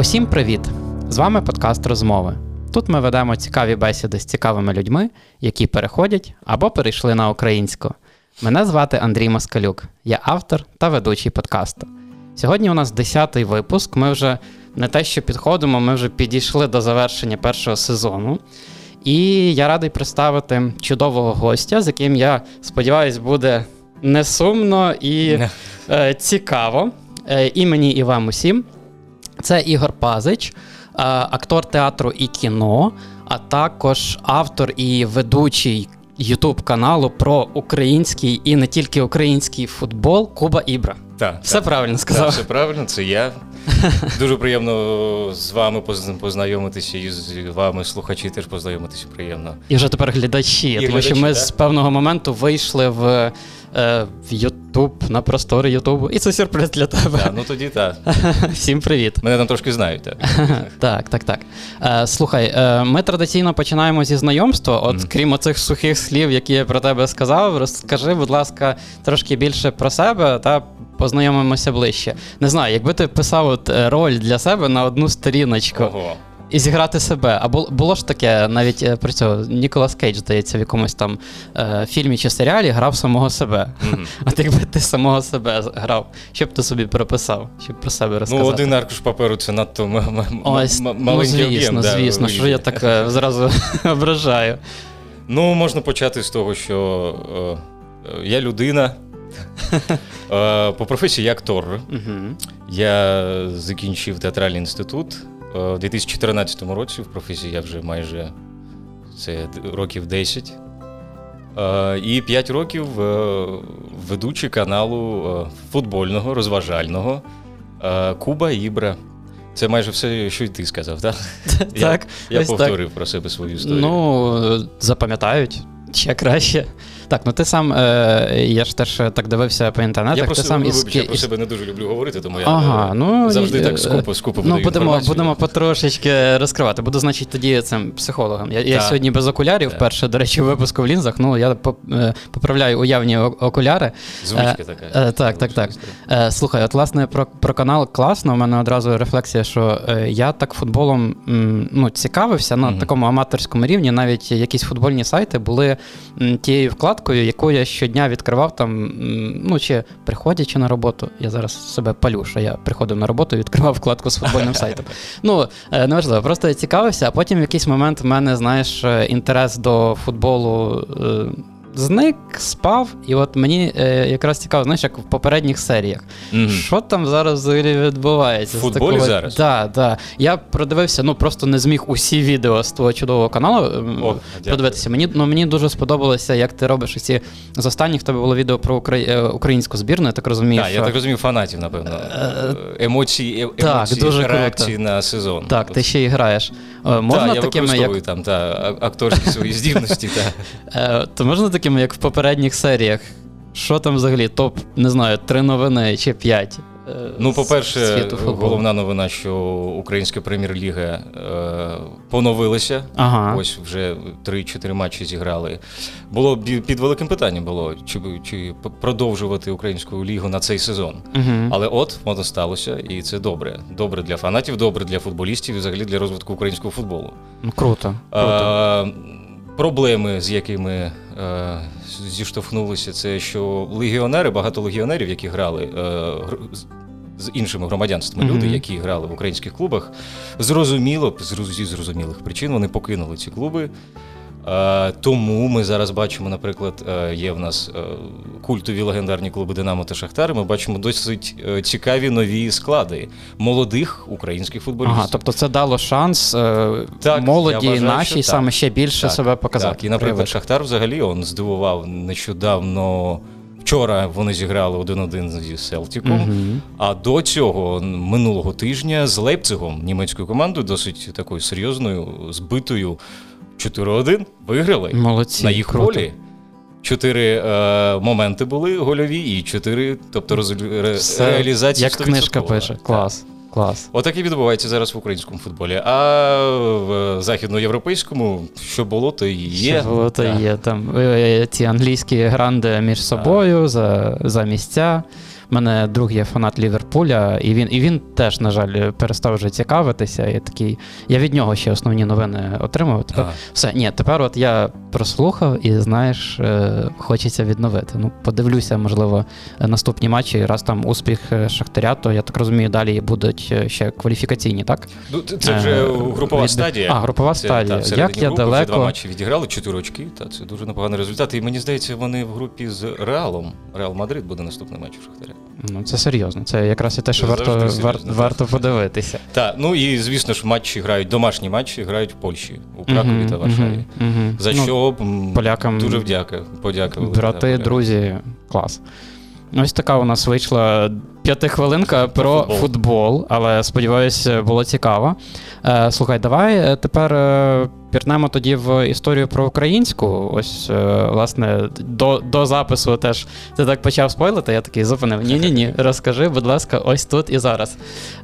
Усім привіт! З вами подкаст Розмови. Тут ми ведемо цікаві бесіди з цікавими людьми, які переходять або перейшли на українську. Мене звати Андрій Москалюк, я автор та ведучий подкасту. Сьогодні у нас 10-й випуск. Ми вже не те, що підходимо, ми вже підійшли до завершення першого сезону. І я радий представити чудового гостя, з яким я сподіваюся, буде не сумно і е, цікаво. Е, і мені, і вам усім. Це Ігор Пазич, е, актор театру і кіно, а також автор і ведучий Ютуб каналу про український і не тільки український футбол Куба Ібра. Так, Все так. правильно Так, сказав. все правильно, це я. Дуже приємно з вами познайомитися і з вами, слухачі, теж познайомитися приємно. І вже тепер глядачі, І тому що ми да. з певного моменту вийшли в, е, в Ютуб, на простори Ютубу. І це сюрприз для тебе. Так, ну тоді так. Всім привіт. Мене там трошки знають. Так. Так, так, так. Е, слухай, е, ми традиційно починаємо зі знайомства. От Мгм. крім оцих сухих слів, які я про тебе сказав, розкажи, будь ласка, трошки більше про себе та познайомимося ближче. Не знаю, якби ти писав от, е, роль для себе на одну сторіночку Ого. І зіграти себе. А бу- було ж таке, навіть е, про цього Ніколас Кейдж, здається, в якомусь там е, фільмі чи серіалі грав самого себе. Мгм. От якби ти самого себе грав, що б ти собі прописав, щоб про себе розказати? Ну, один аркуш паперу це надто м- м- Ось, м- ну, маленький об'єм. звісно, да, звісно, що я так е, зразу ображаю. Ну, можна почати з того, що е, я людина. Е, По професії я актор. Угу. Я закінчив театральний інститут у 2014 році. В професії я вже майже це років 10. Е, І 5 років е, ведучий каналу е, футбольного, розважального е, Куба Ібра. Це майже все, що й ти сказав, так? Так, Я повторив про себе свою історію. Ну, запам'ятають. Ще краще. Так, ну ти сам, е, я ж теж так дивився по інтернетах, я ти просто сам із, вибач, я про себе не дуже люблю говорити, тому я Ага, е, ну, завжди е, так скупо, скупо Ну, будемо, будемо потрошечки розкривати. Буду, значить, тоді цим психологом. Я, я сьогодні без окулярів, перше, до речі, випуску в лінзах. Ну, я е, поправляю уявні окуляри. Звичка Е, така. е, так, так, так. Е, слухай, от власне про, про канал класно. У мене одразу рефлексія, що е, я так футболом ну, цікавився на такому аматорському рівні. Навіть якісь футбольні сайти були тією вкладкою, яку я щодня відкривав там, ну чи приходячи на роботу. Я зараз себе палю, що я приходив на роботу і відкривав вкладку з футбольним сайтом. Ну, е, неважливо, просто я цікавився, а потім в якийсь момент в мене, знаєш, е, інтерес до футболу. Е, Зник, спав, і от мені е, якраз цікаво, знаєш, як в попередніх серіях. Мгм. Що там зараз взагалі відбувається? В футболі такого... зараз? Так, так. Я продивився, ну просто не зміг усі відео з твого чудового каналу ем, О, дякую. подивитися. Мені, ну, мені дуже сподобалося, як ти робиш ці з останніх тебе було відео про укра... е, українську збірну, я так розумію. Так, що... я так розумію, фанатів, напевно. Е, Емоції, е- так, дуже реакції на сезон. Так, ти ще і граєш. Е, Можна так, такими, я як там та, акторські свої здібності. Та. е, то можна такими, як в попередніх серіях? Що там взагалі? Топ, не знаю, три новини чи п'ять. Е, Ну, по-перше, головна новина, що Українська прем'єр-ліга е, поновилася. Ага. Ось вже 3-4 матчі зіграли. Було під великим питанням було, чи, чи продовжувати українську лігу на цей сезон. Угу. Але от воно сталося, і це добре. Добре для фанатів, добре для футболістів і взагалі для розвитку українського футболу. Ну, круто. круто. Е, проблеми, з якими е, зіштовхнулися, це що легіонери, багато легіонерів, які грали е, з- іншими громадянствами, Мгм. люди, які грали в українських клубах, зрозуміло, зі зрозумілих причин вони покинули ці клуби. Е, тому ми зараз бачимо, наприклад, е, є в нас е, культові легендарні клуби Динамо та Шахтар. Ми бачимо досить цікаві нові склади молодих українських футболістів. Ага, тобто це дало шанс Так, молоді я вважаю, нашій що так. саме ще більше Так, себе показати. Так, і, наприклад, проявити. Шахтар взагалі он здивував нещодавно. Вчора вони зіграли 1-1 зі Селтіком. Мгм. А до цього минулого тижня з Лейпцигом, німецькою командою, досить такою серйозною, збитою 4-1 виграли Молодці. на їх круто. полі. Чотири е, моменти були гольові, і чотири, тобто роз, ре, Все, реалізація. як книжка 100%. пише. Клас. Клас. Отак і відбувається зараз в українському футболі. А в західноєвропейському, що було, то і є. Що було, то є там е, ці англійські гранди між собою за, за місця. У мене друг є фанат Ліверпуля, і він і він теж, на жаль, перестав вже цікавитися. І такий, Я від нього ще основні новини отримав. Тепер, все, ні, тепер от я прослухав і знаєш, е, хочеться відновити. Ну, подивлюся, можливо, наступні матчі. Раз там успіх е, Шахтаря, то я так розумію, далі будуть ще кваліфікаційні, так? Ну, Це вже групова Від... стадія. А, групова це, стадія. Та, Як я групи, далеко... Вже два матчі відіграли, чотири очки. Та, це дуже непоганий результат. І мені здається, вони в групі з Реалом. Реал Мадрид буде наступний матч у Шахтаря. Ну, це серйозно. Це якраз і те, що варто вар, варто подивитися. Так, ну і звісно ж, матчі грають, домашні матчі грають в Польщі, у Кракові та Варшаві. За ну, що полякам дуже вдяка. Подяка. Брати, друзі, клас. Ось така у нас вийшла п'ятихвилинка про футбол. футбол, але сподіваюся, було цікаво. Е, слухай, давай тепер е, пірнемо тоді в історію про українську. Ось, е, власне, до до запису теж ти так почав спойлити, я такий зупинив. Ні-ні ні, розкажи, будь ласка, ось тут і зараз.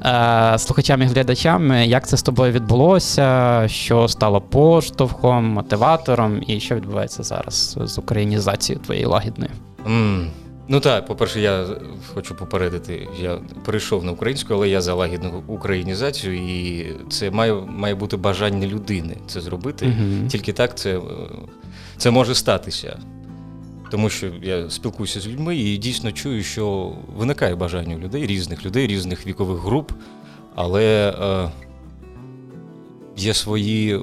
Е, Слухачам і глядачам, як це з тобою відбулося, що стало поштовхом, мотиватором, і що відбувається зараз з українізацією твоєї лагідної? Mm. Ну так, по-перше, я хочу попередити, я перейшов на українську, але я за лагідну українізацію, і це має має бути бажання людини це зробити. uh Тільки так це, це може статися. Тому що я спілкуюся з людьми і дійсно чую, що виникає бажання у людей, різних людей, різних вікових груп, але е, є свої.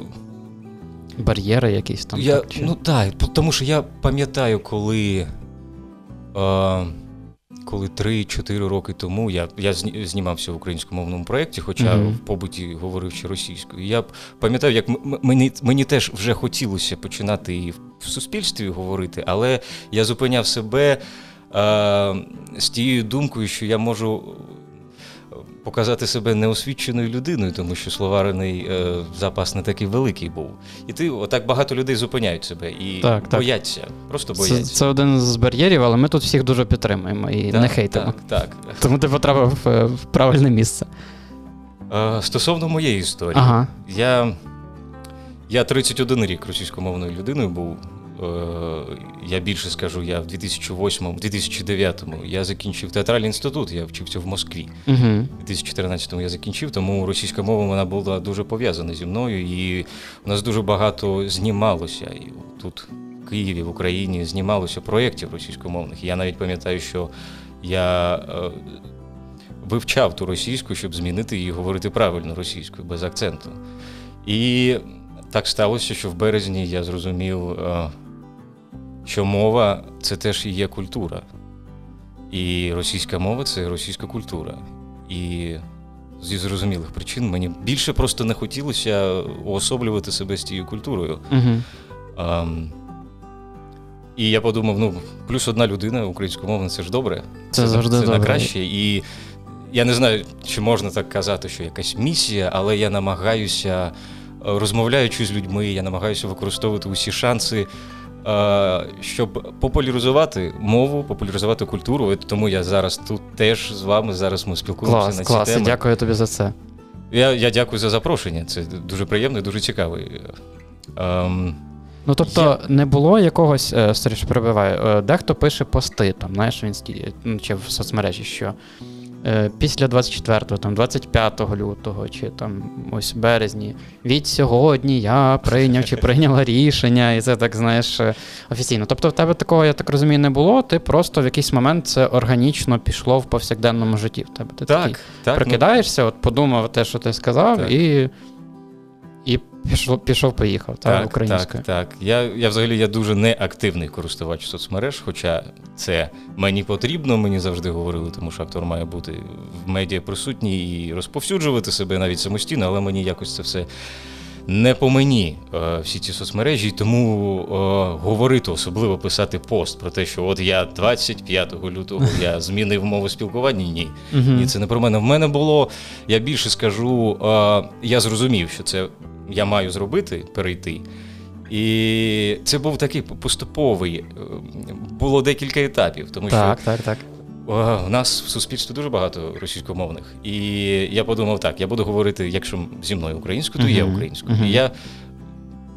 Бар'єри якісь там. Я, так, чи? Ну так, тому що я пам'ятаю, коли. Коли 3-4 роки тому я я знімався в українськомовному проєкті, хоча mm-hmm. в побуті говорив ще російською. Я пам'ятаю, як мені мені теж вже хотілося починати і в суспільстві говорити, але я зупиняв себе е, з тією думкою, що я можу показати себе неосвіченою людиною, тому що словарений е, запас не такий великий був. І ти отак багато людей зупиняють себе і так, бояться. Так. Просто бояться. Це, це один з бар'єрів, але ми тут всіх дуже підтримуємо і так, не хейтимо. Так, так. Тому ти потрапив в, в правильне місце. Е, стосовно моєї історії, ага. я я 31 рік російськомовною людиною був. Е, я більше скажу, я в 2008-2009 я закінчив театральний інститут, я вчився в Москві. Uh-huh. 2014-му я закінчив, тому російська мова вона була дуже пов'язана зі мною, і у нас дуже багато знімалося. І тут в Києві, в Україні знімалося проєктів російськомовних. Я навіть пам'ятаю, що я е, вивчав ту російську, щоб змінити її говорити правильно російською, без акценту. І так сталося, що в березні я зрозумів. Е, що мова це теж і є культура. І російська мова це російська культура. І зі зрозумілих причин мені більше просто не хотілося уособлювати себе з тією культурою. Угу. А, і я подумав: ну, плюс одна людина українськомовна це ж добре. Це, це завжди це добре. на краще. І я не знаю, чи можна так казати, що якась місія, але я намагаюся, розмовляючи з людьми, я намагаюся використовувати усі шанси. Е, щоб популяризувати мову, популяризувати культуру. І тому я зараз тут теж з вами. Зараз ми спілкуємося клас, на ці клас, теми. Дякую тобі за це. Я я дякую за запрошення. Це дуже приємно і дуже цікаво. Ем, Ну, тобто, я... не було якогось, е, сторіше перебиваю, е, дехто пише пости, там, знаєш, в інсті, ну, чи в соцмережі, що після 24, там 25 лютого чи там ось березні. Від сьогодні я прийняв чи прийняла рішення, і це так знаєш е, офіційно. Тобто, в тебе такого, я так розумію, не було. Ти просто в якийсь момент це органічно пішло в повсякденному житті. В тебе ти так, такий так, прикидаєшся, ну... от подумав те, що ти сказав, так. і. Пішов, пішов, поїхав та, так, українською. Так, так. Я я взагалі я дуже неактивний користувач соцмереж, хоча це мені потрібно, мені завжди говорили, тому що актор має бути в медіа присутній і розповсюджувати себе навіть самостійно, але мені якось це все. Не по мені е, всі ці соцмережі, тому е, говорити, особливо писати пост про те, що от я 25 лютого я змінив мову спілкування. Ні, ні, це не про мене. В мене було, я більше скажу, е, я зрозумів, що це я маю зробити, перейти. І це був такий поступовий, е, було декілька етапів, тому так, що так, так. у нас в суспільстві дуже багато російськомовних. І я подумав, так, я буду говорити, якщо зі мною українською, то uh-huh. я українською. Uh-huh. І я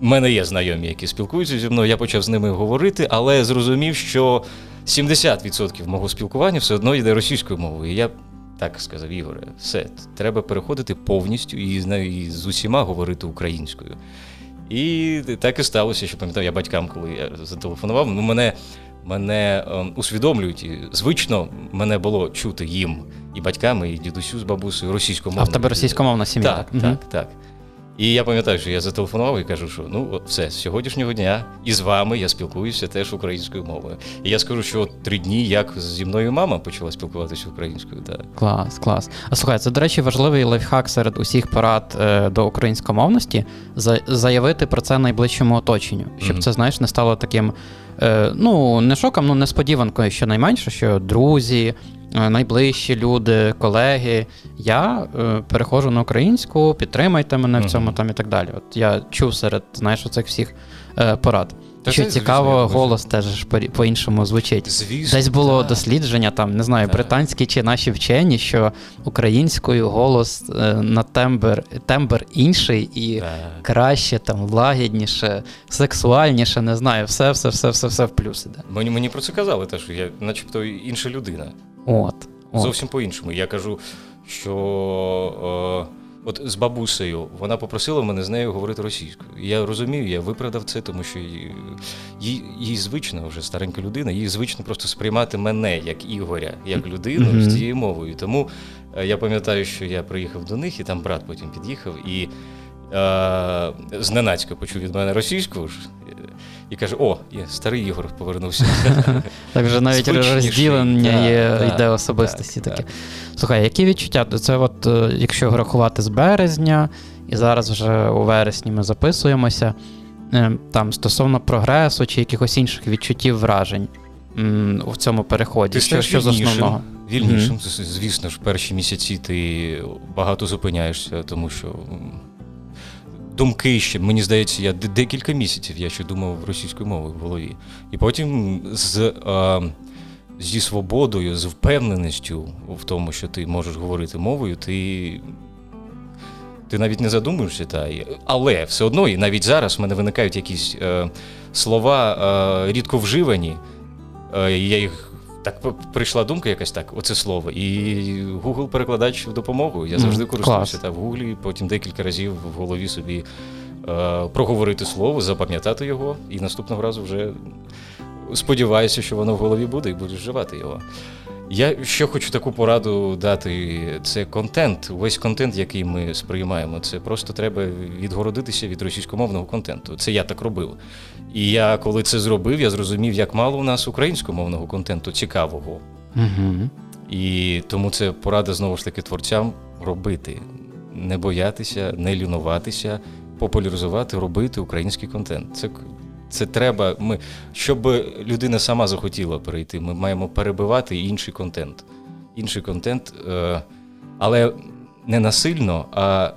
в мене є знайомі, які спілкуються зі мною. Я почав з ними говорити, але зрозумів, що 70% мого спілкування все одно йде російською мовою. І я так сказав, Ігоре, все, треба переходити повністю і і з усіма говорити українською. І так і сталося, що пам'ятаю, я батькам, коли я зателефонував, ну мене мене е, усвідомлюють. І звично мене було чути їм і батьками, і дідусю з бабусею російськомовною. А в тебе російськомовна сім'я? Так, так, так. так. І я пам'ятаю, що я зателефонував і кажу, що ну все, з сьогоднішнього дня і з вами я спілкуюся теж українською мовою. І я скажу, що три дні, як зі мною мама почала спілкуватися українською. Так. Клас, клас. А слухай, це, до речі, важливий лайфхак серед усіх порад е, до українськомовності за, заявити про це найближчому оточенню, щоб mm-hmm. це, знаєш, не стало таким. Е, ну, не шоком, ну несподіванкою, що найменше, що друзі, найближчі люди, колеги. Я е, переходжу на українську, підтримайте мене в цьому там і так далі. От я чув серед знаєш, оцих всіх е, порад. Та Що це, цікаво, звісно, голос теж по-іншому звучить. Звісно, Десь було так. дослідження, там не знаю, так. британські чи наші вчені, що українською голос е, на тембр тембр інший і так. краще, там лагідніше, сексуальніше, не знаю, все, все, все, все, все в плюс іде. Мені мені про це казали, теж я, начебто, інша людина. От. от. Зовсім по-іншому. Я кажу, що. Е, От з бабусею вона попросила мене з нею говорити російською. Я розумію, я виправдав це, тому що їй, їй звично вже старенька людина, їй звично просто сприймати мене як Ігоря, як людину mm-hmm. з цією мовою. Тому е, я пам'ятаю, що я приїхав до них, і там брат потім під'їхав і зненацька почув від мене російську і каже: О, є старий Ігор повернувся. Так вже навіть розділення є йде особистості таке. Слухай, які відчуття? Це, от е, якщо рахувати з березня, і зараз вже у вересні ми записуємося. Е, там стосовно прогресу чи якихось інших відчуттів вражень в цьому переході. Що, що з основного? Вільнішим, mm-hmm. звісно ж, перші місяці ти багато зупиняєшся, тому що думки ще, мені здається, я декілька місяців я ще думав російською мовою в голові. І потім з. А, Зі свободою, з впевненістю в тому, що ти можеш говорити мовою, ти ти навіть не задумуєшся. Та, Але все одно, і навіть зараз в мене виникають якісь е, слова е, рідко вживані. Е, я їх так прийшла думка якась так, оце слово. І Google перекладач в допомогу. Я завжди користуюся та в Гуглі, потім декілька разів в голові собі е, проговорити слово, запам'ятати його, і наступного разу вже сподіваюся, що воно в голові буде і буду вживати його. Я ще хочу таку пораду дати: це контент. Весь контент, який ми сприймаємо, це просто треба відгородитися від російськомовного контенту. Це я так робив. І я, коли це зробив, я зрозумів, як мало у нас українськомовного контенту цікавого. Угу. І тому це порада знову ж таки творцям робити, не боятися, не лінуватися, популяризувати, робити український контент. Це це треба. Ми, Щоб людина сама захотіла перейти, ми маємо перебивати інший контент. Інший контент, е, але не насильно, а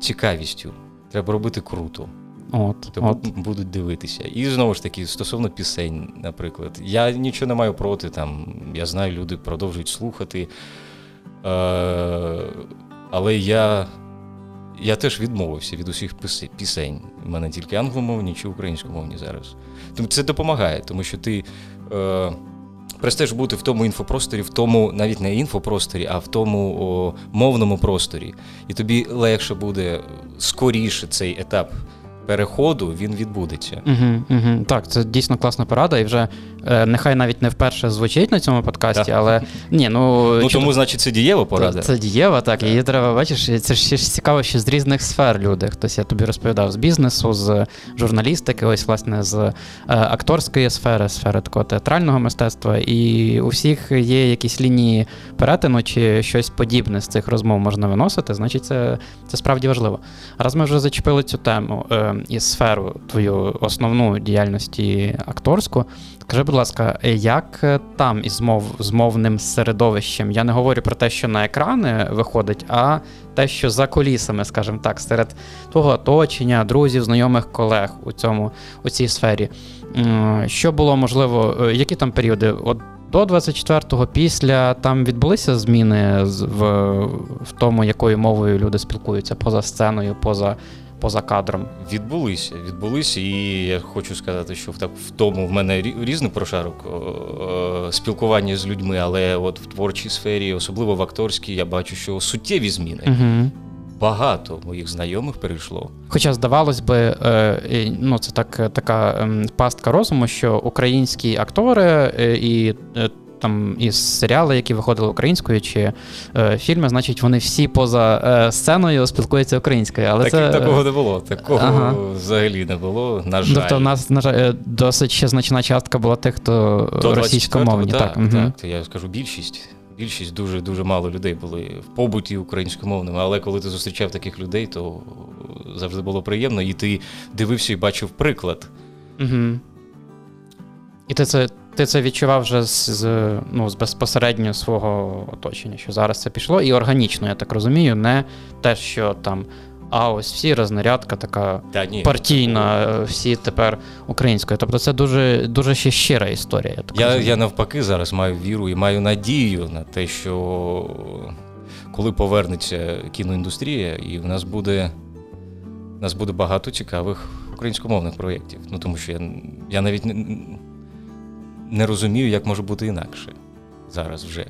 цікавістю. Треба робити круто. От, Тому от. будуть дивитися. І знову ж таки, стосовно пісень, наприклад, я нічого не маю проти. там, Я знаю, люди продовжують слухати. Е, Але я я теж відмовився від усіх пісень. У мене тільки англомовні чи українськомовні зараз. Тому це допомагає, тому що ти е, перестаєш бути в тому інфопросторі, в тому, навіть не інфопросторі, а в тому о, мовному просторі. І тобі легше буде скоріше цей етап переходу він відбудеться. Угу, угу. Так, це дійсно класна порада, і вже е, нехай навіть не вперше звучить на цьому подкасті, так. але ні, ну Ну тому, значить, це дієва порада. Це, дієва, так. так. Її треба бачиш, це ж цікаво, що з різних сфер люди. Хтось я тобі розповідав з бізнесу, з журналістики, ось власне з е, акторської сфери, сфери такого театрального мистецтва. І у всіх є якісь лінії перетину чи щось подібне з цих розмов можна виносити, значить, це це справді важливо. Раз ми вже зачепили цю тему. Е, і сферу твою основну діяльності акторську. Скажи, будь ласка, як там із мов, з мовним середовищем? Я не говорю про те, що на екрани виходить, а те, що за колісами, скажімо так, серед твого оточення, друзів, знайомих колег у цьому у цій сфері. Що було можливо, е, які там періоди? От до 24-го після там відбулися зміни в в тому, якою мовою люди спілкуються поза сценою, поза поза кадром? Відбулися, відбулися, і я хочу сказати, що в так в тому в мене різний прошарок спілкування з людьми, але от в творчій сфері, особливо в акторській, я бачу, що суттєві зміни. Угу. Багато моїх знайомих перейшло. Хоча, здавалось би, е, ну це так така ем, пастка розуму, що українські актори е, і е, там із серіали, які виходили українською, чи е, фільми, значить, вони всі поза е, сценою спілкуються українською. Але так, це... Такого не було. Такого ага. взагалі не було. На жаль. Тобто, у нас на жаль, е, досить ще значна частка була тих, хто російськомовні. Так, так, так, угу. так, я скажу більшість. Більшість дуже дуже мало людей були в побуті українськомовними, але коли ти зустрічав таких людей, то завжди було приємно, і ти дивився і бачив приклад. Угу. І ти це ти це відчував вже з ну, з безпосередньо свого оточення, що зараз це пішло, і органічно, я так розумію, не те, що там. А ось всі рознарядка така Та, ні, партійна, це... всі тепер українською. Тобто це дуже дуже ще щира історія. Я так я, я навпаки зараз маю віру і маю надію на те, що коли повернеться кіноіндустрія, і в нас буде в нас буде багато цікавих українськомовних проєктів. Ну тому що я я навіть не не розумію, як може бути інакше зараз вже.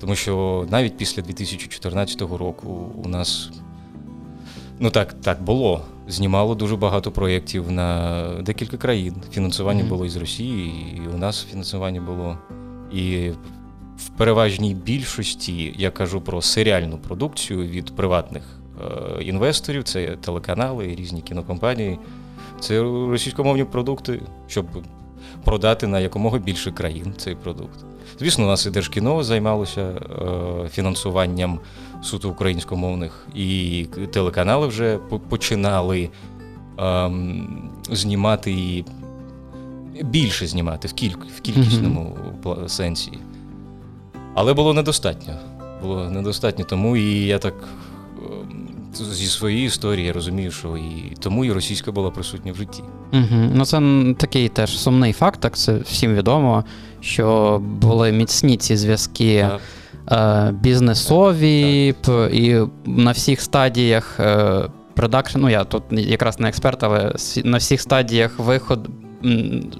Тому що навіть після 2014 року у нас ну так так було. Знімало дуже багато проєктів на декілька країн. Фінансування mm-hmm. було із Росії, і у нас фінансування було. І в переважній більшості я кажу про серіальну продукцію від приватних е, інвесторів, це телеканали, різні кінокомпанії, це російськомовні продукти, щоб продати на якомога більше країн цей продукт. Звісно, у нас і Держкіно займалося е, фінансуванням суто українськомовних, і телеканали вже починали е, знімати і більше знімати в, кіль... в кількісному mm-hmm. сенсі. Але було недостатньо. Було недостатньо тому, і я так зі своєї історії я розумію, що і тому і російська була присутня в житті. Угу. Ну це такий теж сумний факт, так це всім відомо, що були міцні ці зв'язки. Е, бізнесові так, так. і на всіх стадіях е, продакшн, ну я тут якраз не експерт, але на всіх стадіях виход,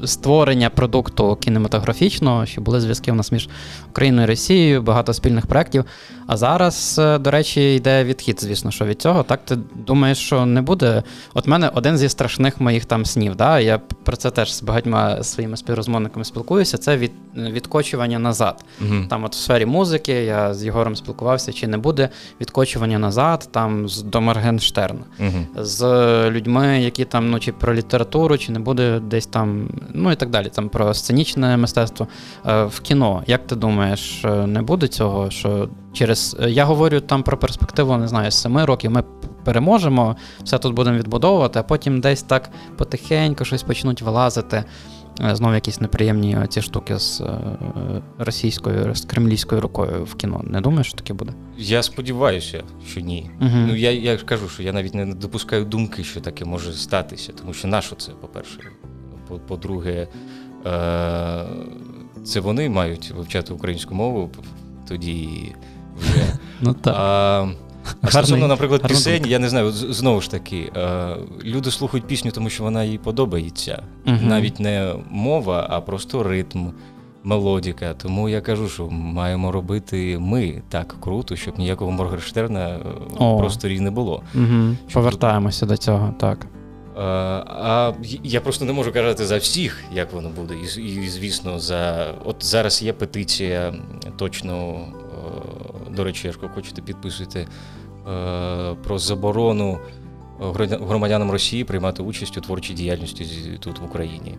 створення продукту кінематографічного, що були зв'язки у нас між Україною і Росією, багато спільних проєктів. А зараз, е, до речі, йде відхід, звісно, що від цього. Так ти думаєш, що не буде. От мене один зі страшних моїх там снів. Да? Я про це теж з багатьма своїми співрозмовниками спілкуюся. Це від, відкочування назад. Угу. Там, от в сфері музики, я з Єгором спілкувався, чи не буде відкочування назад, там з до Моргенштерна. Угу. з людьми, які там ну, чи про літературу, чи не буде десь там, ну і так далі. Там про сценічне мистецтво е, в кіно. Як ти думаєш, е, не буде цього? що через е, я говорю там про перспективу, не знаю, з семи років ми переможемо, все тут будемо відбудовувати, а потім десь так потихеньку щось почнуть вилазити. Знову якісь неприємні ці штуки з російською, з кремлівською рукою в кіно. Не думаєш, що таке буде? Я сподіваюся, що ні. Угу. Ну я я кажу, що я навіть не допускаю думки, що таке може статися, тому що нащо це, по-перше? По-друге, це вони мають вивчати українську мову, тоді. Ну так. А, а стосовно, наприклад, пісень, я не знаю, знову ж таки, люди слухають пісню, тому що вона їй подобається. Угу. Навіть не мова, а просто ритм, мелодіка. Тому я кажу, що маємо робити ми так круто, щоб ніякого Моргенштерна в просторі не було. Угу. Повертаємося до цього, так. А я просто не можу казати за всіх, як воно буде. І, і звісно, за от зараз є петиція, точно, до речі, якщо хочете підписуйте, про заборону громадянам Росії приймати участь у творчій діяльності тут в Україні.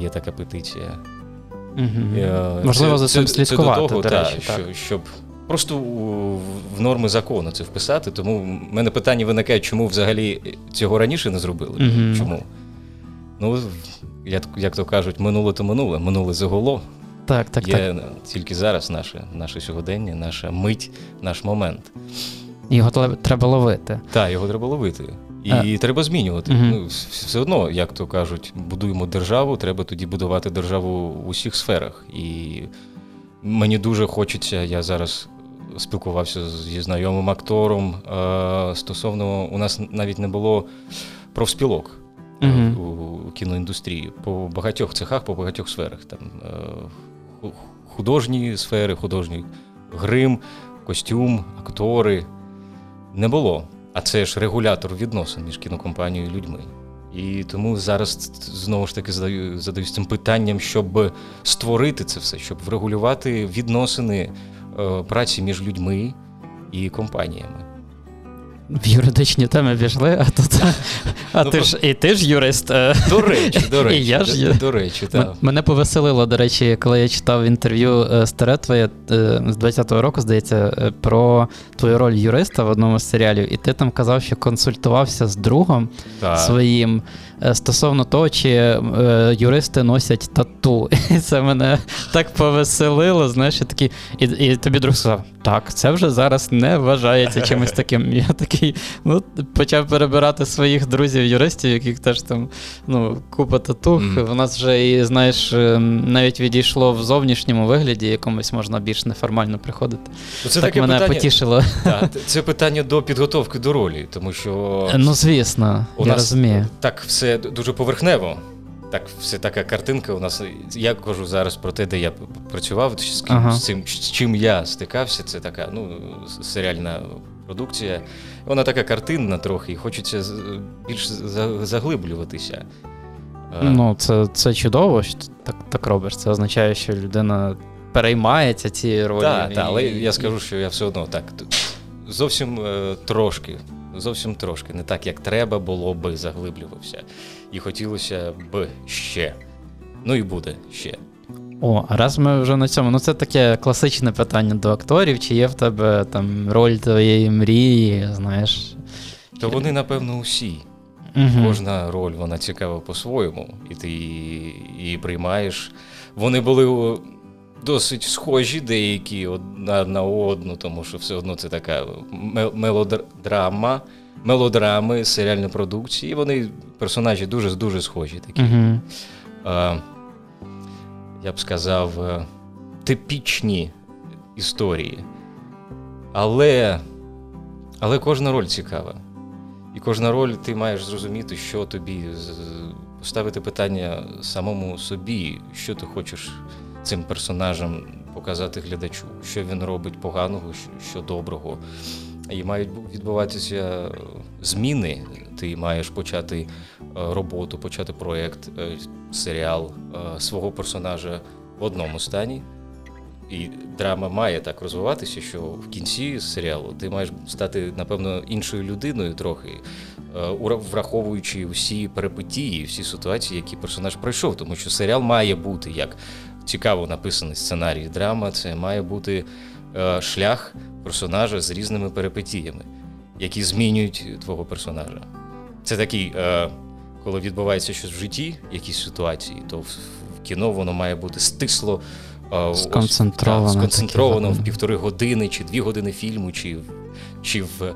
Є така петиція. Угу. Можливо, за цим слідкувати. Це до того, до речі, та, так. Що, щоб просто в норми закону це вписати. Тому в мене питання виникає, чому взагалі цього раніше не зробили? Mm-hmm. Чому? Ну, як як то кажуть, минуле то минуле, минуле заголо. Так, так, Є так. тільки зараз наше наше сьогодення, наша мить, наш момент. Його треба ловити. Так, його треба ловити. І а. треба змінювати. Uh-huh. Ну, Все одно, як то кажуть, будуємо державу, треба тоді будувати державу в усіх сферах. І мені дуже хочеться, я зараз спілкувався зі знайомим актором. Е, Стосовно, у нас навіть не було профспілок е, Мгм. у, у кіноіндустрії по багатьох цехах, по багатьох сферах. Там художні сфери, художній грим, костюм, актори. Не було. А це ж регулятор відносин між кінокомпанією і людьми. І тому зараз знову ж таки задаю, задаюсь цим питанням, щоб створити це все, щоб врегулювати відносини е, праці між людьми і компаніями. В юридичні теми пішли, а тут. А Ну, ти ж і ти ж юрист. е. До речі, до речі, І я ж до, до речі, так. Мене повеселило, до речі, коли я читав інтерв'ю е, старе твоє е, з 20-го року, здається, е, про твою роль юриста в одному з серіалів, і ти там казав, що консультувався з другом Так. своїм е, стосовно того, чи е, юристи носять тату. І це мене так повеселило. Знаєш, я такий, і, і тобі друг сказав: так, це вже зараз не вважається чимось таким. Я такий, ну, почав перебирати своїх друзів-юристів, яких теж там ну, купа татух. Мгм. В нас вже і, знаєш, е, навіть відійшло в зовнішньому вигляді, якомусь можна більш неформально приходити. Ну, Це так таке мене питання, потішило. так, це питання до підготовки до ролі, тому що Ну, звісно, у я нас розумію. так все дуже поверхнево. Так, все така картинка у нас. Я кажу зараз про те, де я працював, з, ким- Ага. з цим, з чим я стикався. Це така ну, серіальна продукція. Вона така картинна трохи, і хочеться більш заглиблюватися. Е, Ну, це, це чудово, що ти так, так робиш. Це означає, що людина переймається цією ролью. Так, і- та, але я скажу, що я все одно так зовсім е, трошки, зовсім трошки, не так, як треба було би, заглиблювався. І хотілося б ще. Ну і буде ще. О, а раз ми вже на цьому. Ну, це таке класичне питання до акторів. Чи є в тебе там роль твоєї мрії, знаєш? То вони, напевно, усі. Угу. Кожна роль вона цікава по-своєму, і ти її, приймаєш. Вони були досить схожі, деякі одна на одну, тому що все одно це така мел- мелодрама, мелодрами, серіальні продукції. Вони персонажі дуже дуже схожі такі. Угу. Я б сказав, е, типічні історії. Але, але кожна роль цікава. І кожна роль ти маєш зрозуміти, що тобі поставити питання самому собі, що ти хочеш цим персонажем показати глядачу, що він робить поганого, що, доброго. І мають бу- відбуватися зміни. Ти маєш почати е, роботу, почати проєкт, е, серіал е, свого персонажа в одному стані. І драма має так розвиватися, що в кінці серіалу ти маєш стати, напевно, іншою людиною трохи, враховуючи всі перипетії, всі ситуації, які персонаж пройшов. Тому що серіал має бути як цікаво написаний сценарій драма, це має бути шлях персонажа з різними перипетіями, які змінюють твого персонажа. Це такий, е, коли відбувається щось в житті, якісь ситуації, то в, в кіно воно має бути стисло. е, ось, Сконцентровано так, сконцентровано таке, в півтори години, чи дві години фільму, чи, чи в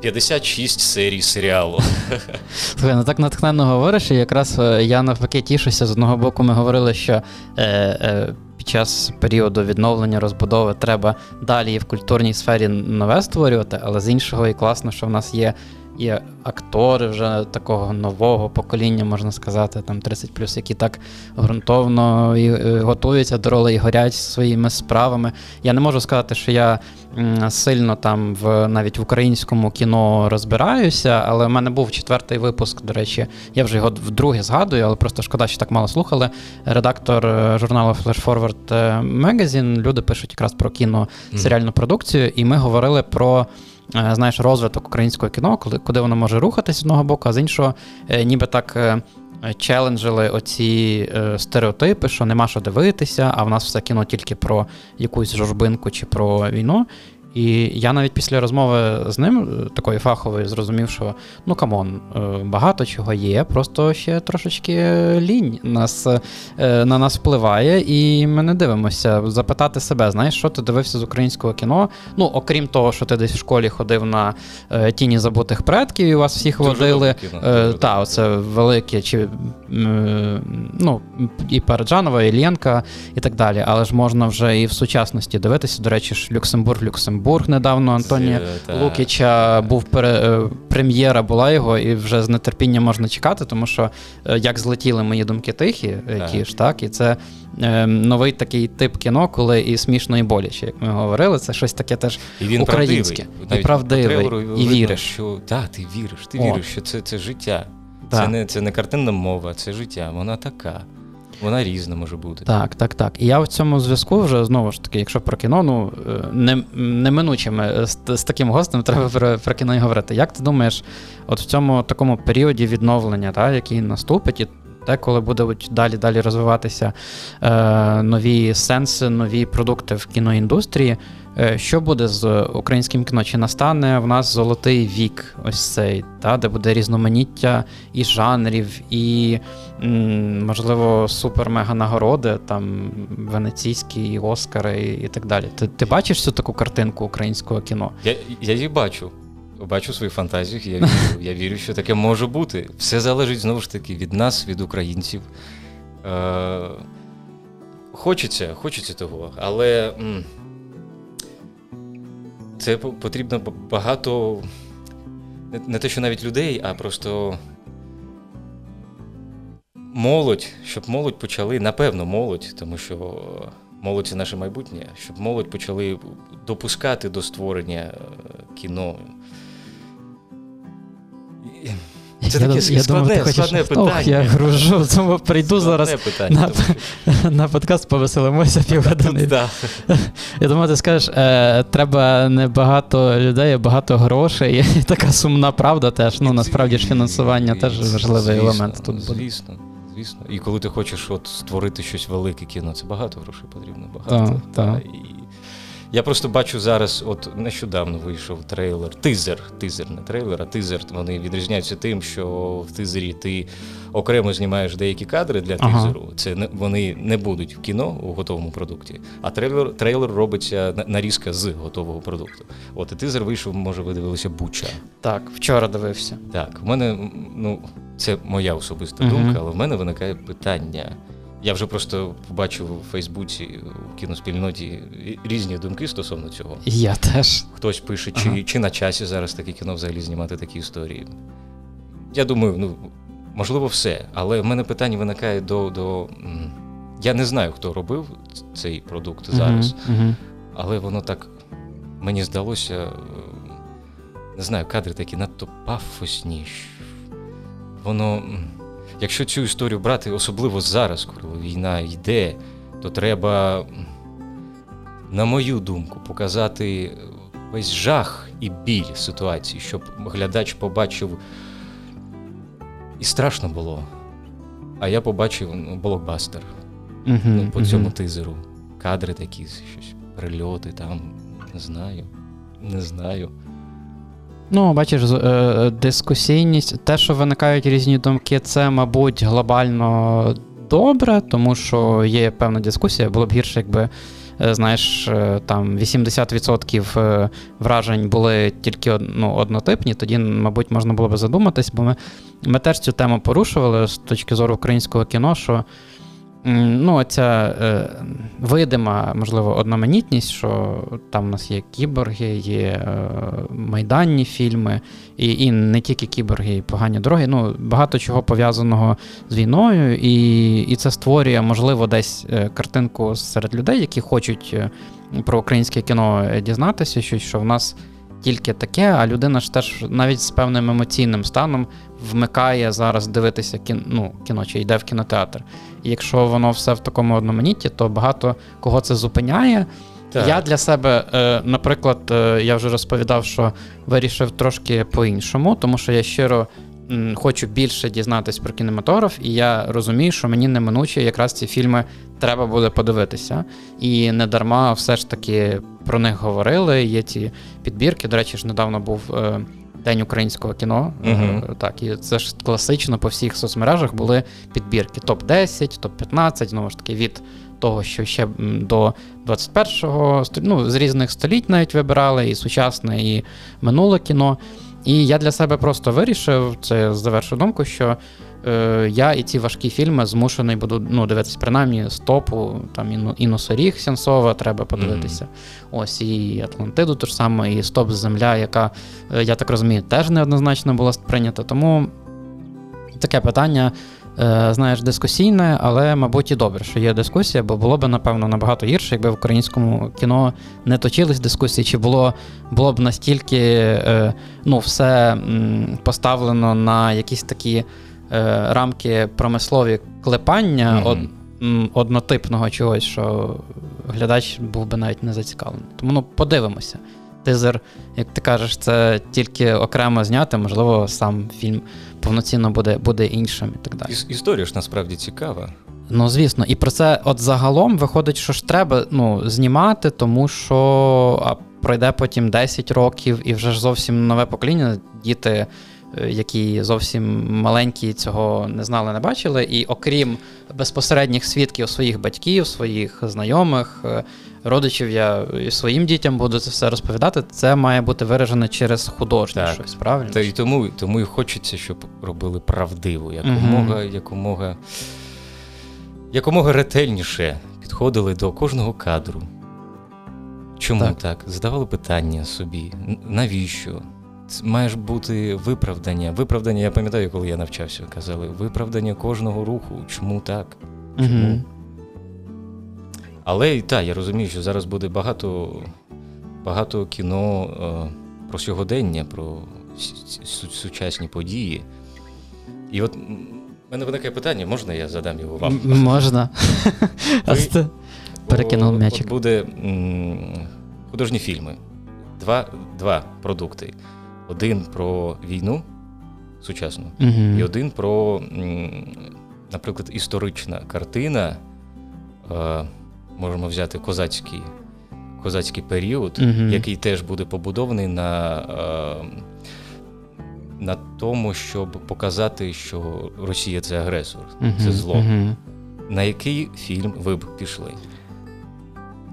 56 серій серіалу. Слухай, ну так натхненно говориш, і якраз е, я навпаки тішуся. З одного боку, ми говорили, що е, е, під час періоду відновлення, розбудови треба далі в культурній сфері нове створювати, але з іншого і класно, що в нас є. Є актори вже такого нового покоління, можна сказати, там 30 які так ґрунтовно і, е, готуються до ролей і горять своїми справами. Я не можу сказати, що я сильно там в навіть в українському кіно розбираюся, але в мене був четвертий випуск. До речі, я вже його вдруге згадую, але просто шкода, що так мало слухали. Редактор е, журналу Flash Forward е, Magazine. Люди пишуть якраз про кіно серіальну продукцію, і ми говорили про. Е, Знаєш, розвиток українського кіно, коли куди воно може рухатись з одного боку, а з іншого, е, ніби так е, челенджили оці стереотипи, що нема що дивитися, а в нас все кіно тільки про якусь журбинку чи про війну. І я навіть після розмови з ним, е, такої фахової, зрозумів, що ну come on, е, багато чого є, просто ще трошечки лінь нас, е, на нас впливає, і ми не дивимося. Запитати себе, знаєш, що ти дивився з українського кіно? Ну, окрім того, що ти десь в школі ходив на тіні забутих предків, і вас всіх водили. та, оце велике, чи ну, і Параджанова, Іллєнка, і так далі. Але ж можна вже і в сучасності дивитися. До речі, ж Люксембург, Люксембург. Петербург недавно Антонія Це. Лукіча був е, прем'єра, була його, і вже з нетерпінням можна чекати, тому що е, як злетіли мої думки тихі, які ж так, і це е, новий такий тип кіно, коли і смішно, і боляче, як ми говорили. Це щось таке теж І він українське, правдивий. і правдивий, і віриш. Що, так, ти віриш, ти О. віриш, що це, це життя. Це, не, це не картинна мова, це життя. Вона така. Вона різна може бути. Так, так, так. І я в цьому зв'язку вже знову ж таки, якщо про кіно, ну е, не, неминучими з, з таким гостем треба про, про кіно і говорити. Як ти думаєш, от в цьому такому періоді відновлення, та, який наступить, і те, коли будуть далі далі розвиватися е, нові сенси, нові продукти в кіноіндустрії, е, що буде з українським кіно? Чи настане в нас золотий вік, ось цей, та, де буде різноманіття і жанрів, і м, можливо, супер-мега нагороди, там венеційські, Оскари і, і так далі. Ти, ти бачиш цю таку картинку українського кіно? Я, я її бачу. Бачу в своїх фантазіях, я вірю, я вірю, що таке може бути. Все залежить знову ж таки від нас, від українців. Е, хочеться, хочеться того, але м, це потрібно багато. Не, не те, що навіть людей, а просто молодь, щоб молодь почали, напевно, молодь, тому що молодь це наше майбутнє, щоб молодь почали допускати до створення е, кіно. Це Я таке я складне, думав, ти хочеш- складне Ох, я гружу, тому прийду зараз питання, на- тому на подкаст, повеселимося півгодини. Да. Я думаю, ти скажеш, е, треба не багато людей, а багато грошей. І така сумна правда теж. Ну насправді ж фінансування І- теж важливий звісно, елемент тут буде. Звісно, звісно. І коли ти хочеш от створити щось велике кіно, це багато грошей потрібно. Багато. Так, так. І я просто бачу зараз, от нещодавно вийшов трейлер, тизер, тизер, не трейлер, а тизер. Вони відрізняються тим, що в тизері ти окремо знімаєш деякі кадри для Ага. тизеру. Це не вони не будуть в кіно у готовому продукті, а трейлер, трейлер робиться нарізка з готового продукту. От і тизер вийшов, може, ви дивилися Буча. Так, вчора дивився. Так, в мене, ну, це моя особиста Мгм. думка, але в мене виникає питання. Я вже просто побачив у Фейсбуці, у кіноспільноті різні думки стосовно цього. Я теж. Хтось пише, чи, Ага. чи на часі зараз таке кіно взагалі знімати такі історії. Я думаю, ну, можливо, все. Але в мене питання виникає до. до я не знаю, хто робив цей продукт зараз, мгм. але воно так мені здалося. е, Не знаю, кадри такі надто пафосні. Воно. Якщо цю історію брати, особливо зараз, коли війна йде, то треба, на мою думку, показати весь жах і біль ситуації, щоб глядач побачив. І страшно було. А я побачив ну, блокбастер Мгм, ну, по цьому тизеру. Кадри такі, щось, прильоти там, не знаю. Не знаю. Ну, бачиш, е, дискусійність, те, що виникають різні думки, це, мабуть, глобально добре, тому що є певна дискусія. Було б гірше, якби, е, знаєш, е, там 80% е, вражень були тільки ну, однотипні, тоді, мабуть, можна було б задуматись, бо ми, ми теж цю тему порушували з точки зору українського кіно, що ну, ця е, видима, можливо, одноманітність, що там у нас є кіборги, є е, майданні фільми, і, і не тільки кіборги, і погані дороги. Ну, багато чого пов'язаного з війною, і, і це створює, можливо, десь е, картинку серед людей, які хочуть е, про українське кіно е, дізнатися, що, що в нас тільки таке, а людина ж теж навіть з певним емоційним станом вмикає зараз дивитися кіно, ну, кіно чи йде в кінотеатр. І якщо воно все в такому одноманітті, то багато кого це зупиняє. Так. Я для себе, е, наприклад, е, я вже розповідав, що вирішив трошки по-іншому, тому що я щиро хочу більше дізнатись про кінематограф, і я розумію, що мені неминуче якраз ці фільми треба буде подивитися. І не дарма все ж таки про них говорили. Є ці підбірки. До речі, ж недавно був. День українського кіно. Uh-huh. Так, і це ж класично по всіх соцмережах були підбірки: топ-10, топ-15, знову ж таки, від того, що ще до 21-го, сто- ну, з різних століть навіть вибирали, і сучасне, і минуле кіно. І я для себе просто вирішив, це завершу думку, що е, я і ці важкі фільми змушений буду ну, дивитися, принаймні стопу, там і, носоріг Сенсова треба подивитися. Mm-hmm. Ось і Атлантиду ту ж саме, і Стоп Земля, яка, е, я так розумію, теж неоднозначно була сприйнята. Тому таке питання. Е, знаєш, дискусійне, але, мабуть, і добре, що є дискусія, бо було б, напевно, набагато гірше, якби в українському кіно не точились дискусії, чи було було б настільки ну, все поставлено на якісь такі рамки промислові клепання mm-hmm. од, однотипного чогось, що глядач був би навіть не зацікавлений. Тому ну, подивимося. Тизер, як ти кажеш, це тільки окремо зняти, можливо, сам фільм повноцінно буде буде іншим і так далі. Історія ж насправді цікава. Ну, звісно, і про це от загалом виходить, що ж треба ну, знімати, тому що а, пройде потім 10 років, і вже ж зовсім нове покоління, діти, е, які зовсім маленькі, цього не знали, не бачили. І окрім безпосередніх свідків своїх батьків, своїх знайомих, е, родичів, я і своїм дітям буду це все розповідати. Це має бути виражено через художнє так. щось, правильно? Та і тому тому і хочеться, щоб робили правдиво, якомога, угу. якомога, якомога ретельніше підходили до кожного кадру. Чому так? так? Задавали питання собі, навіщо? Має ж бути виправдання. Виправдання, я пам'ятаю, коли я навчався, казали, виправдання кожного руху. Чому так? Чому? Угу. Але так, я розумію, що зараз буде багато багато кіно е, про сьогодення, про сучасні події. І от в мене виникає питання, можна я задам його вам? Можна. Перекинув м'ячик. Буде художні фільми. Два два продукти. Один про війну сучасну, і один про, наприклад, історична картина. Е, можемо взяти козацький козацький період, угу. який теж буде побудований на е, на тому, щоб показати, що Росія це агресор, угу. це зло. На який фільм ви б пішли?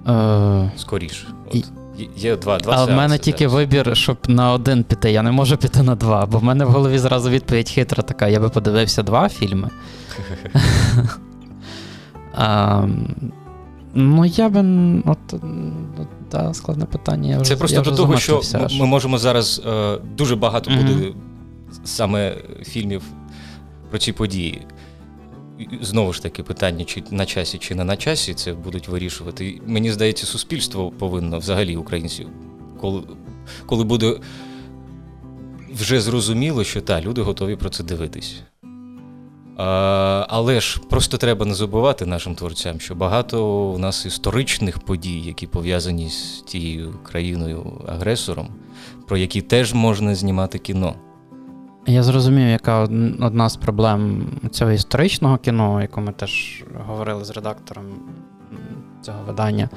Е... Скоріше. От. Є два два А в мене тільки зараз. вибір, щоб на один піти. Я не можу піти на два, бо в мене в голові зразу відповідь хитра така: я би подивився два фільми. Ну, я би. От, та, складне питання. Я Це вже, просто я до того, що аж. ми можемо зараз е, дуже багато mm-hmm. буде саме фільмів про ці події. Знову ж таки, питання, чи на часі, чи не на часі, це будуть вирішувати. Мені здається, суспільство повинно взагалі українців, коли коли буде вже зрозуміло, що та, люди готові про це дивитись. Але ж просто треба не забувати нашим творцям, що багато у нас історичних подій, які пов'язані з тією країною-агресором, про які теж можна знімати кіно. Я зрозумів, яка одна з проблем цього історичного кіно, яку ми теж говорили з редактором цього видання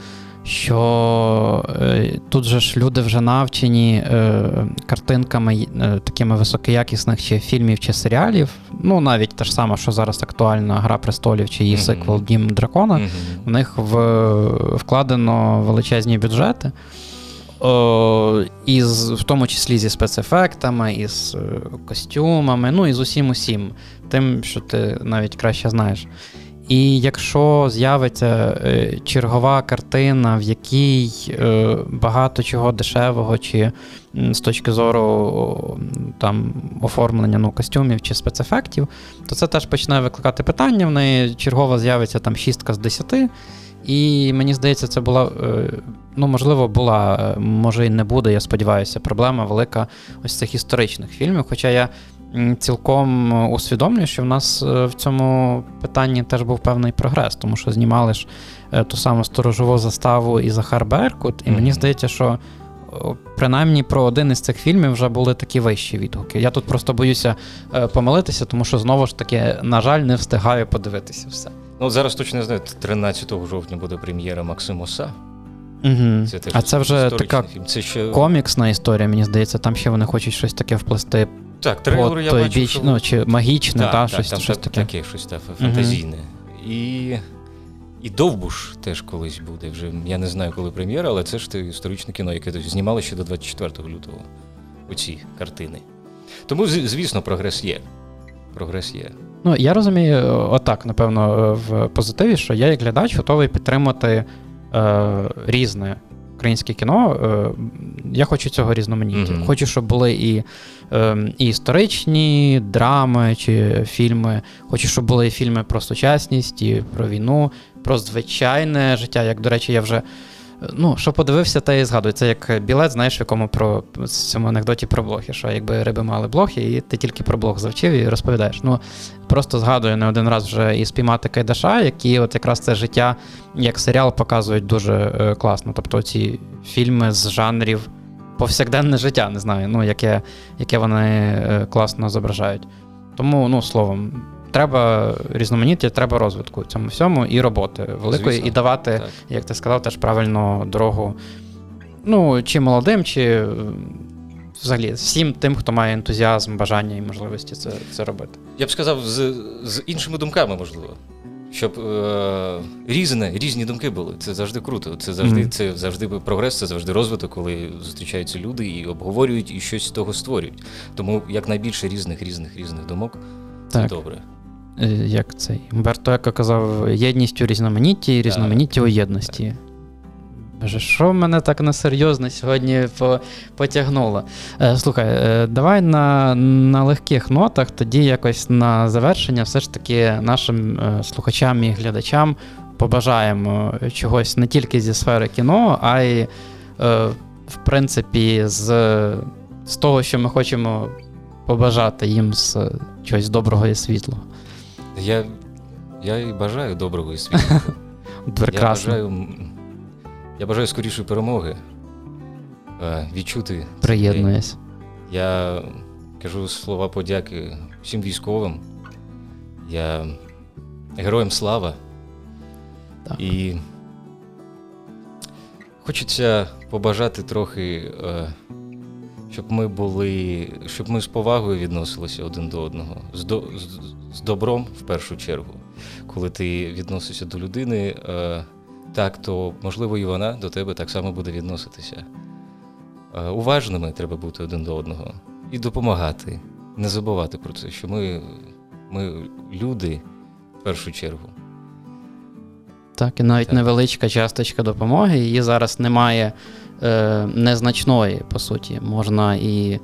що е, тут же ж люди вже навчені е, картинками е, такими високоякісних чи фільмів чи серіалів. Ну, навіть те ж саме, що зараз актуальна Гра престолів чи її сиквел Дім Дракона. Mm-hmm. У них в, вкладено величезні бюджети. О, із, В тому числі зі спецефектами, із костюмами, ну і з усім усім, тим, що ти навіть краще знаєш. І якщо з'явиться е, чергова картина, в якій е, багато чого дешевого, чи з точки зору там оформлення ну, костюмів чи спецефектів, то це теж почне викликати питання. В неї чергова з'явиться там шістка з десяти. І мені здається, це була, е, ну, можливо, була, може і не буде, я сподіваюся, проблема велика ось цих історичних фільмів. Хоча я цілком усвідомлюю, що в нас е, в цьому питанні теж був певний прогрес, тому що знімали ж е, ту саму сторожову заставу і Захар Беркут, і мені здається, що. Принаймні про один із цих фільмів вже були такі вищі відгуки. Я тут просто боюся е, помилитися, тому що знову ж таки, на жаль, не встигаю подивитися все. Ну зараз точно не знаю, 13 жовтня буде прем'єра Максимуса. Угу. Це теж а це вже така фільм. Це ще... коміксна історія, мені здається, там ще вони хочуть щось таке вплести так, трейлер я бачу, біч, що... ну, чи магічне, так, та, так, щось, там щось таке. Таке щось та, фантазійне. Mm-hmm. І і Довбуш теж колись буде. Вже Я не знаю, коли прем'єра, але це ж історичне кіно, яке знімали ще до 24 лютого. Оці картини. Тому, звісно, прогрес є. Прогрес є. Ну, я розумію, е, отак, напевно, е, в позитиві, що я як глядач готовий підтримати е, різне українське кіно. Е, я хочу цього різноманіття. Мгм. Хочу, щоб були і, е, і історичні драми чи фільми. Хочу, щоб були і фільми про сучасність, і про війну, про звичайне життя. Як, до речі, я вже. Е, Ну, що подивився, те і згадую. Це як білет, знаєш, в якому про в цьому анекдоті про блохи, що якби риби мали блохи, і ти тільки про блох завчив і розповідаєш. Ну, просто згадую не один раз вже і спіймати Кайдаша, які от якраз це життя як серіал показують дуже е, класно. Тобто ці фільми з жанрів повсякденне життя, не знаю, ну, яке, яке вони е, класно зображають. Тому, ну, словом, треба різноманіття, треба розвитку цьому всьому і роботи великої, Звісно, і давати, так. як ти сказав, теж правильно дорогу. Ну, чи молодим, чи е, взагалі всім тим, хто має ентузіазм, бажання і можливості це, це робити. Я б сказав, з, з іншими думками, можливо. Щоб е, різне, різні думки були. Це завжди круто. Це завжди, Мгм. це завжди прогрес, це завжди розвиток, коли зустрічаються люди і обговорюють і щось з того створюють. Тому якнайбільше різних, різних, різних думок це Так. добре. Е, Як цей Умберто Еко казав, єдність у різноманітті і різноманіття у єдності. Боже, що мене так несерйозно сьогодні по- потягнуло? Е, слухай, е, давай на, на легких нотах, тоді якось на завершення, все ж таки нашим е, слухачам і глядачам побажаємо чогось не тільки зі сфери кіно, а й, е, в принципі, з, з того, що ми хочемо побажати їм з чогось доброго і світлого. Я, я і бажаю доброго і. Прекрасно. Я бажаю, я бажаю скорішої перемоги. е, Відчути. Приєднуюсь. Я кажу слова подяки всім військовим. Я героям слава. Так. І хочеться побажати трохи, е, щоб ми були, щоб ми з повагою відносилися один до одного, з, до, з, з добром в першу чергу. Коли ти відносишся до людини, е, так, то можливо і вона до тебе так само буде відноситися. Е, Уважними треба бути один до одного і допомагати, не забувати про це, що ми, ми люди в першу чергу. Так, і навіть Так. невеличка часточка допомоги. Її зараз немає е, незначної, по суті. Можна і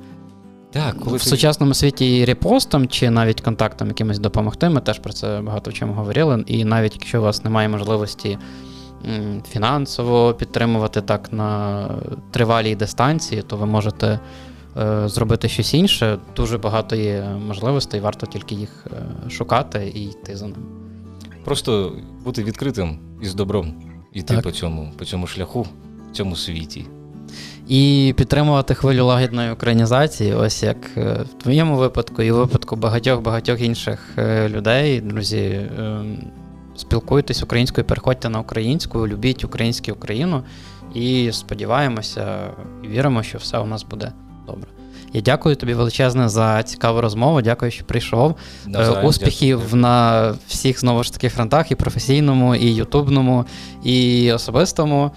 Так, коли в ти- сучасному світі і репостом, чи навіть контактом якимось допомогти. Ми теж про це багато в чому говорили. І навіть якщо у вас немає можливості фінансово підтримувати так на тривалій дистанції, то ви можете е, зробити щось інше. Дуже багато є можливостей, варто тільки їх е, шукати і йти за ними. Просто бути відкритим і з добром Так. по цьому, по цьому шляху, в цьому світі. І підтримувати хвилю лагідної українізації, ось як е, в твоєму випадку, і в випадку багатьох-багатьох інших е, людей. Друзі, е, спілкуйтесь українською, переходьте на українську, любіть українську Україну і сподіваємося і віримо, що все у нас буде добре. Я дякую тобі величезне за цікаву розмову. Дякую, що прийшов. Е, Навзаєм Успіхів дякую. на всіх знову ж таки фронтах, і професійному, і ютубному, і особистому.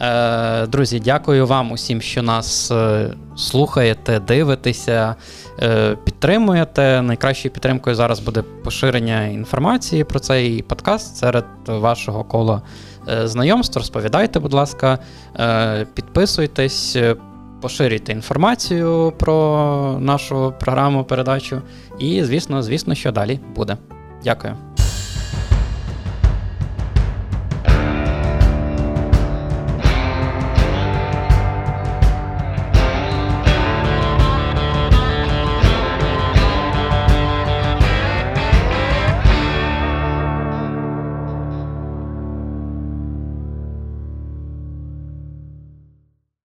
Е, Друзі, дякую вам усім, що нас е, слухаєте, дивитеся, е, підтримуєте. Найкращою підтримкою зараз буде поширення інформації про цей подкаст серед вашого кола знайомств. Розповідайте, будь ласка, підписуйтесь, поширюйте інформацію про нашу програму, передачу. І, звісно, звісно, що далі буде. Дякую.